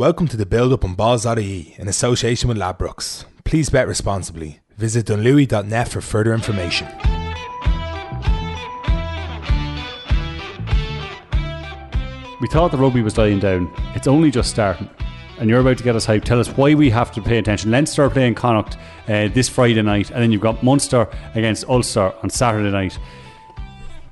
Welcome to the build up on balls.ie in association with Ladbrokes. Please bet responsibly. Visit dunlewy.net for further information. We thought the rugby was dying down. It's only just starting. And you're about to get us hyped. Tell us why we have to pay attention. Leinster are playing Connacht uh, this Friday night, and then you've got Munster against Ulster on Saturday night.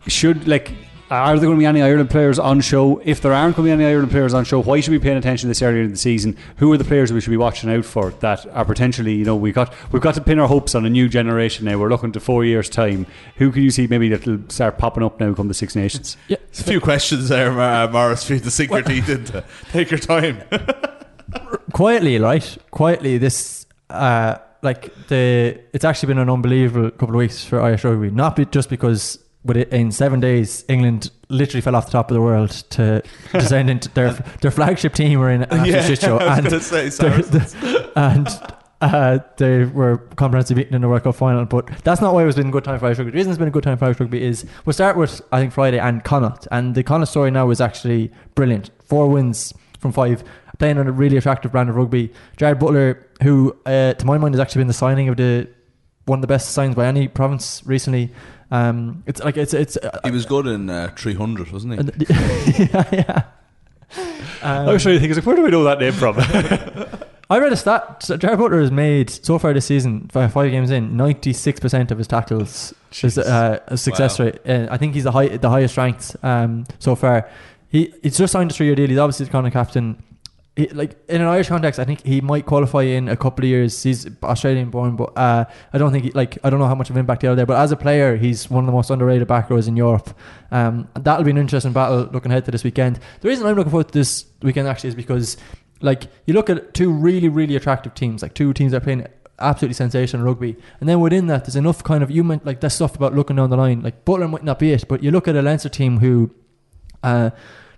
Should, like, are there going to be any Ireland players on show? If there aren't going to be any Ireland players on show, why should we be paying attention this earlier in the season? Who are the players we should be watching out for that are potentially, you know, we got we've got to pin our hopes on a new generation now. We're looking to four years time. Who can you see maybe that'll start popping up now come the Six Nations? Yeah, There's a few questions there, Mar- uh, Morris, for you to sink your teeth into. Take your time. quietly, right? Quietly, this uh, like the it's actually been an unbelievable couple of weeks for Irish rugby. Not be, just because with it, in seven days England literally fell off the top of the world to descend into their their flagship team were in an absolute shit show, and say, the- and uh, they were comprehensively beaten in the World Cup final. But that's not why it's been a good time for Irish rugby. The reason it's been a good time for Irish rugby is we'll start with I think Friday and Connacht, and the Connacht story now is actually brilliant. Four wins from five, playing on a really attractive brand of rugby. Jarrad Butler, who uh, to my mind has actually been the signing of the one of the best signs by any province recently. Um, it's like it's it's. Uh, He was good in uh, 300, wasn't he? yeah, yeah. Um, I was trying to think, I was like, where do I know that name from? I read a stat. so Jarrad Butler has made so far this season, five, five games in, ninety six percent of his tackles is uh, a success Wow. rate. Uh, I think he's the high, the highest ranked um, so far. He he's just signed a three year deal. He's obviously the Connacht captain. He, like in an Irish context, I think he might qualify in a couple of years. He's Australian born, but uh, I don't think he, like I don't know how much of an impact he had there. But as a player, he's one of the most underrated back rows in Europe. Um, that'll be an interesting battle looking ahead to this weekend. The reason I'm looking forward to this weekend actually is because like you look at two really really attractive teams, like two teams that are playing absolutely sensational rugby, and then within that there's enough kind of you meant like that stuff about looking down the line. Like Butler might not be it, but you look at a Leinster team who. Uh,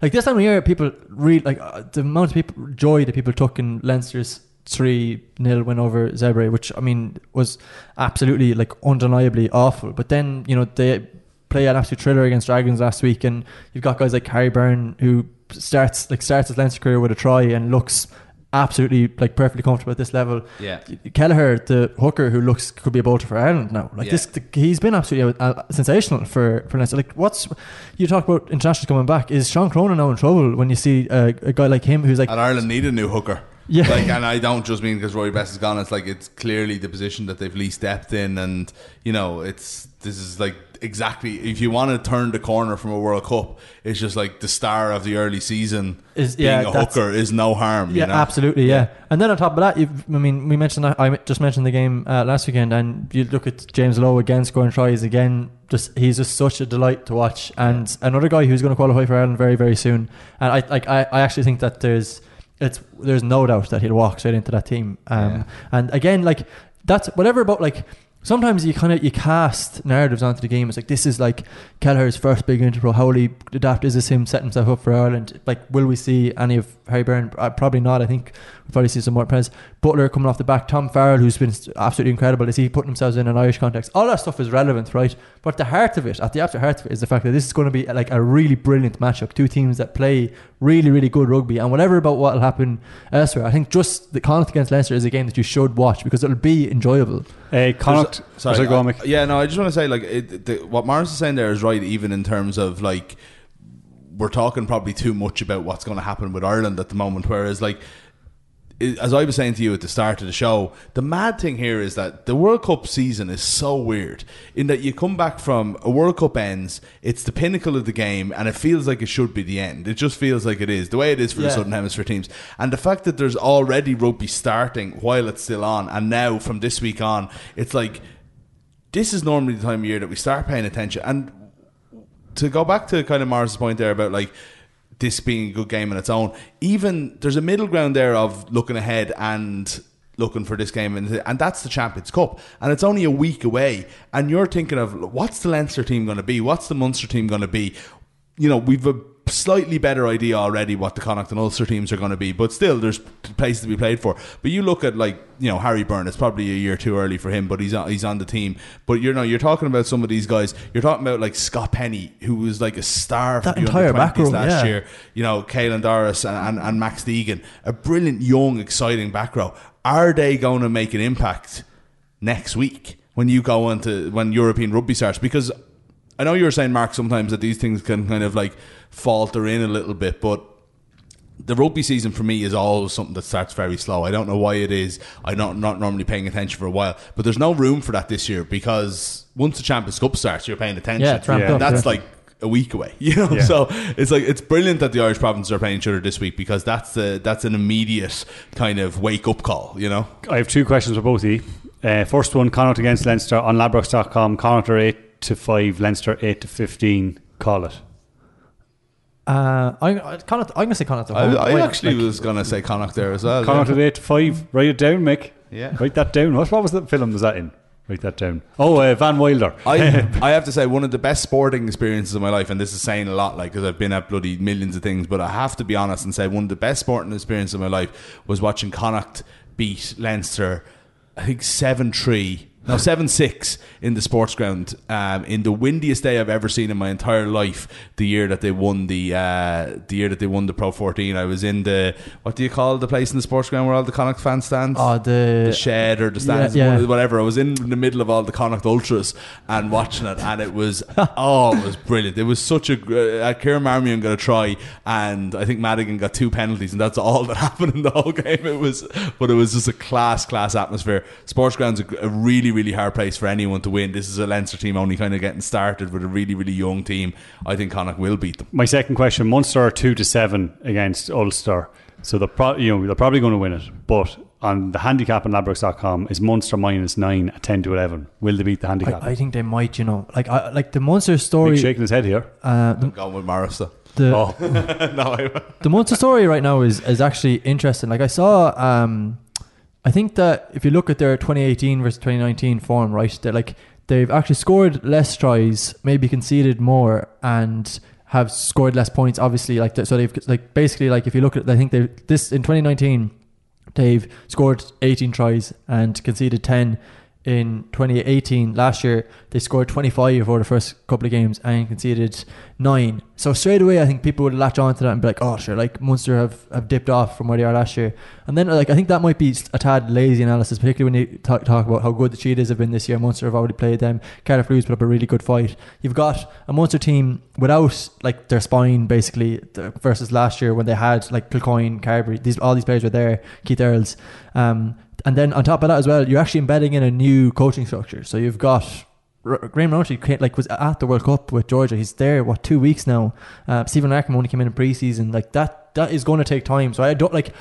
like this time of year, people really like uh, the amount of people joy that people took in Leinster's three 0 win over Zebre, which I mean was absolutely like undeniably awful. But then you know they play an absolute thriller against Dragons last week, and you've got guys like Harry Byrne who starts like starts his Leinster career with a try and looks absolutely like perfectly comfortable at this level. Yeah. Kelleher, the hooker who looks could be a bolter for Ireland now. Like Yeah. this, the, he's been absolutely uh, sensational for for Leinster. Like what's you talk about internationals coming back? Is Sean Cronin now in trouble when you see uh, a guy like him who's like And Ireland need a new hooker. Yeah. Like, and I don't just mean because Rory Best is gone. It's like it's clearly the position that they've least depth in, and you know, it's this is like exactly if you want to turn the corner from a World Cup, it's just like the star of the early season Is- being yeah, a hooker is no harm. Yeah, you know? absolutely. Yeah. and then on top of that, you've, I mean, we mentioned that I just mentioned the game uh, last weekend, and you look at James Lowe again scoring tries again. Just he's just such a delight to watch, and another guy who's going to qualify for Ireland very very soon. And I like I, I actually think that there's it's there's no doubt that he'll walk straight into that team. Um, Yeah. and again, like that's whatever about like. Sometimes you kind of you cast narratives onto the game. It's like this is like Kelleher's first big interpro. How will he adapt? Is this him setting himself up for Ireland? Like, will we see any of Harry Byrne? Uh, probably not. I think we'll probably see some more Prez. Butler coming off the back. Tom Farrell, who's been absolutely incredible. Is he putting themselves in an Irish context? All that stuff is relevant, right? But the heart of it, at the absolute heart of it, is the fact that this is going to be like a really brilliant matchup. Two teams that play really, really good rugby. And whatever about what will happen elsewhere, I think just the Connacht against Leinster is a game that you should watch because it'll be enjoyable. uh, Connacht. Sorry, Sorry, go on, I- Mick. yeah, no, I just want to say like it, the, what Morris is saying there is right, even in terms of like we're talking probably too much about what's going to happen with Ireland at the moment. Whereas like i- as I was saying to you at the start of the show, the mad thing here is that the World Cup season is so weird in that you come back from a World Cup ends, it's the pinnacle of the game, and it feels like it should be the end. It just feels like it is the way it is for the Southern Hemisphere teams, and the fact that there's already rugby starting while it's still on, and now from this week on, it's like this is normally the time of year that we start paying attention. And to go back to kind of Morris's point there about like this being a good game on its own, even there's a middle ground there of looking ahead and looking for this game, and, and that's the Champions Cup, and it's only a week away, and you're thinking of what's the Leinster team going to be, what's the Munster team going to be. You know, we've a slightly better idea already what the Connacht and Ulster teams are going to be, but still, there's places to be played for. But you look at like you know Harry Byrne. It's probably a year too early for him, but he's on, he's on the team. But you know, you're talking about some of these guys. You're talking about like Scott Penny, who was like a star for That the entire back 20s row, last yeah. year. You know, Caelan Doris and, and, and Max Deegan, a brilliant young, exciting back row. Are they going to make an impact next week when you go into when European rugby starts? Because I know you were saying, Mark, sometimes that these things can kind of like falter in a little bit, but the rugby season for me is always something that starts very slow. I don't know why it is. I'm not, not normally paying attention for a while, but there's no room for that this year because once the Champions Cup starts, you're paying attention. Yeah, Yeah. up. That's yeah. like a week away, you know. Yeah. So it's like it's brilliant that the Irish provinces are playing each other this week because that's the that's an immediate kind of wake up call, you know. I have two questions for both of you. Uh, first one, Connacht against Leinster on Ladbrokes.com. Connacht are 8 to 5, Leinster 8 to 15. Call it. Uh, I, I, Connacht, I'm gonna say Connacht. I. I Wait, actually like, was gonna say Connacht there as well. Connacht yeah. at 8 to 5. Write it down, Mick. Yeah. Write that down. What, what was the film was that in? Write that down. Oh, uh, Van Wilder. I I have to say one of the best sporting experiences of my life, and this is saying a lot, like because I've been at bloody millions of things, but I have to be honest and say one of the best sporting experiences of my life was watching Connacht beat Leinster. I think seven three. No, seven six in the sports ground. Um, in the windiest day I've ever seen in my entire life. The year that they won the uh, the year that they won the Pro fourteen. I was in the what do you call the place in the sports ground where all the Connacht fans stand? oh, the, the shed or the stands, Yeah, yeah. whatever. I was in the middle of all the Connacht Ultras and watching it, and it was oh, it was brilliant. It was such a. gr- Uh, Kieran Marmion got a try, and I think Madigan got two penalties, and that's all that happened in the whole game. It was, but it was just a class, class atmosphere. Sports ground's a, a really, really hard place for anyone to win. This is a Leinster team only kind of getting started with a really, really young team. I think Connacht will beat them. My second question: Munster are two to seven against Ulster, so they're pro- you know they're probably going to win it. But on the handicap on Ladbrokes.com is Munster minus nine at ten to eleven. Will they beat the handicap? I, I think they might. You know, like I, like the Munster story. Mick's shaking his head here. Uh, the, I'm going with Morris though. the, Oh, no, the Munster story right now is is actually interesting. Like I saw, um, I think that if you look at their 2018 versus 2019 form, right, they're like they've actually scored less tries, maybe conceded more, and have scored less points. Obviously, like so they've like basically like if you look at, I think they this in 2019 they've scored 18 tries and conceded 10 in 2018 last year they scored 25 over the first couple of games and conceded 9 so straight away I think people would latch on to that and be like oh sure like Munster have, have dipped off from where they are last year. And then like I think that might be a tad lazy analysis particularly when you talk, talk about how good the Cheetahs have been this year. Munster have already played them. Cardiff Blues put up a really good fight. You've got a Munster team without like their spine basically versus last year when they had like Kilcoyne Carberry these all these players were there Keith Earls. Um, and then on top of that as well, you're actually embedding in a new coaching structure. So you've got R- Graham came- like was at the World Cup with Georgia. He's there what two weeks now. Uh, Stephen Larkham only came in in preseason. Like that, that is going to take time. So I don't like.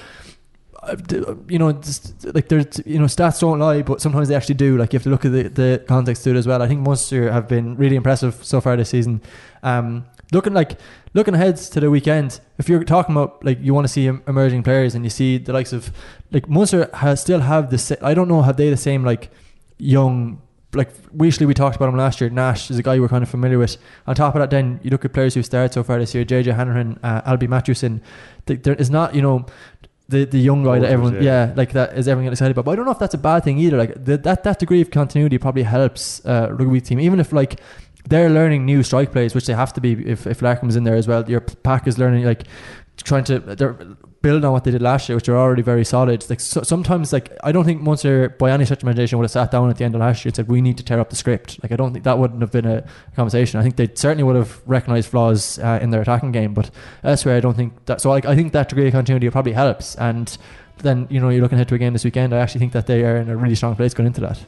You know, just, like there's you know stats don't lie, but sometimes they actually do. Like you have to look at the, the context to it as well. I think Munster have been really impressive so far this season. Um, looking like looking ahead to the weekend, if you're talking about like you want to see emerging players and you see the likes of like Munster has still have the sa- I don't know have they the same like young like Wycherley we talked about him last year. Nash is a guy we're kind of familiar with. On top of that, then you look at players who started so far this year: JJ Hanrahan, uh, Alby Mathewson. Th- There is not you know. The, the young guy that everyone yeah. yeah. like that is everyone excited about but I don't know if that's a bad thing either like the, that that degree of continuity probably helps uh, rugby team even if like they're learning new strike plays, which they have to be if, if Larkham's in there as well. Your pack is learning like trying to they're build on what they did last year, which are already very solid. Like so, sometimes, like I don't think Munster by any of imagination would have sat down at the end of last year and said we need to tear up the script. Like I don't think that wouldn't have been a conversation. I think they certainly would have recognised flaws uh, in their attacking game, but elsewhere I don't think that. So like, I think that degree of continuity probably helps and. Then you know you're looking ahead to a game this weekend. I actually think that they are in a really strong place going into that.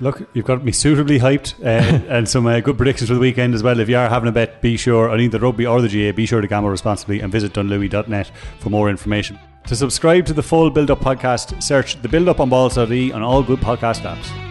Look, you've got me suitably hyped uh, and some uh, good predictions for the weekend as well. If you are having a bet, be sure, on either rugby or the GAA, be sure to gamble responsibly and visit dunlewy.net for more information. To subscribe to the full Build Up podcast, search the Build Up on Balls.ie on all good podcast apps.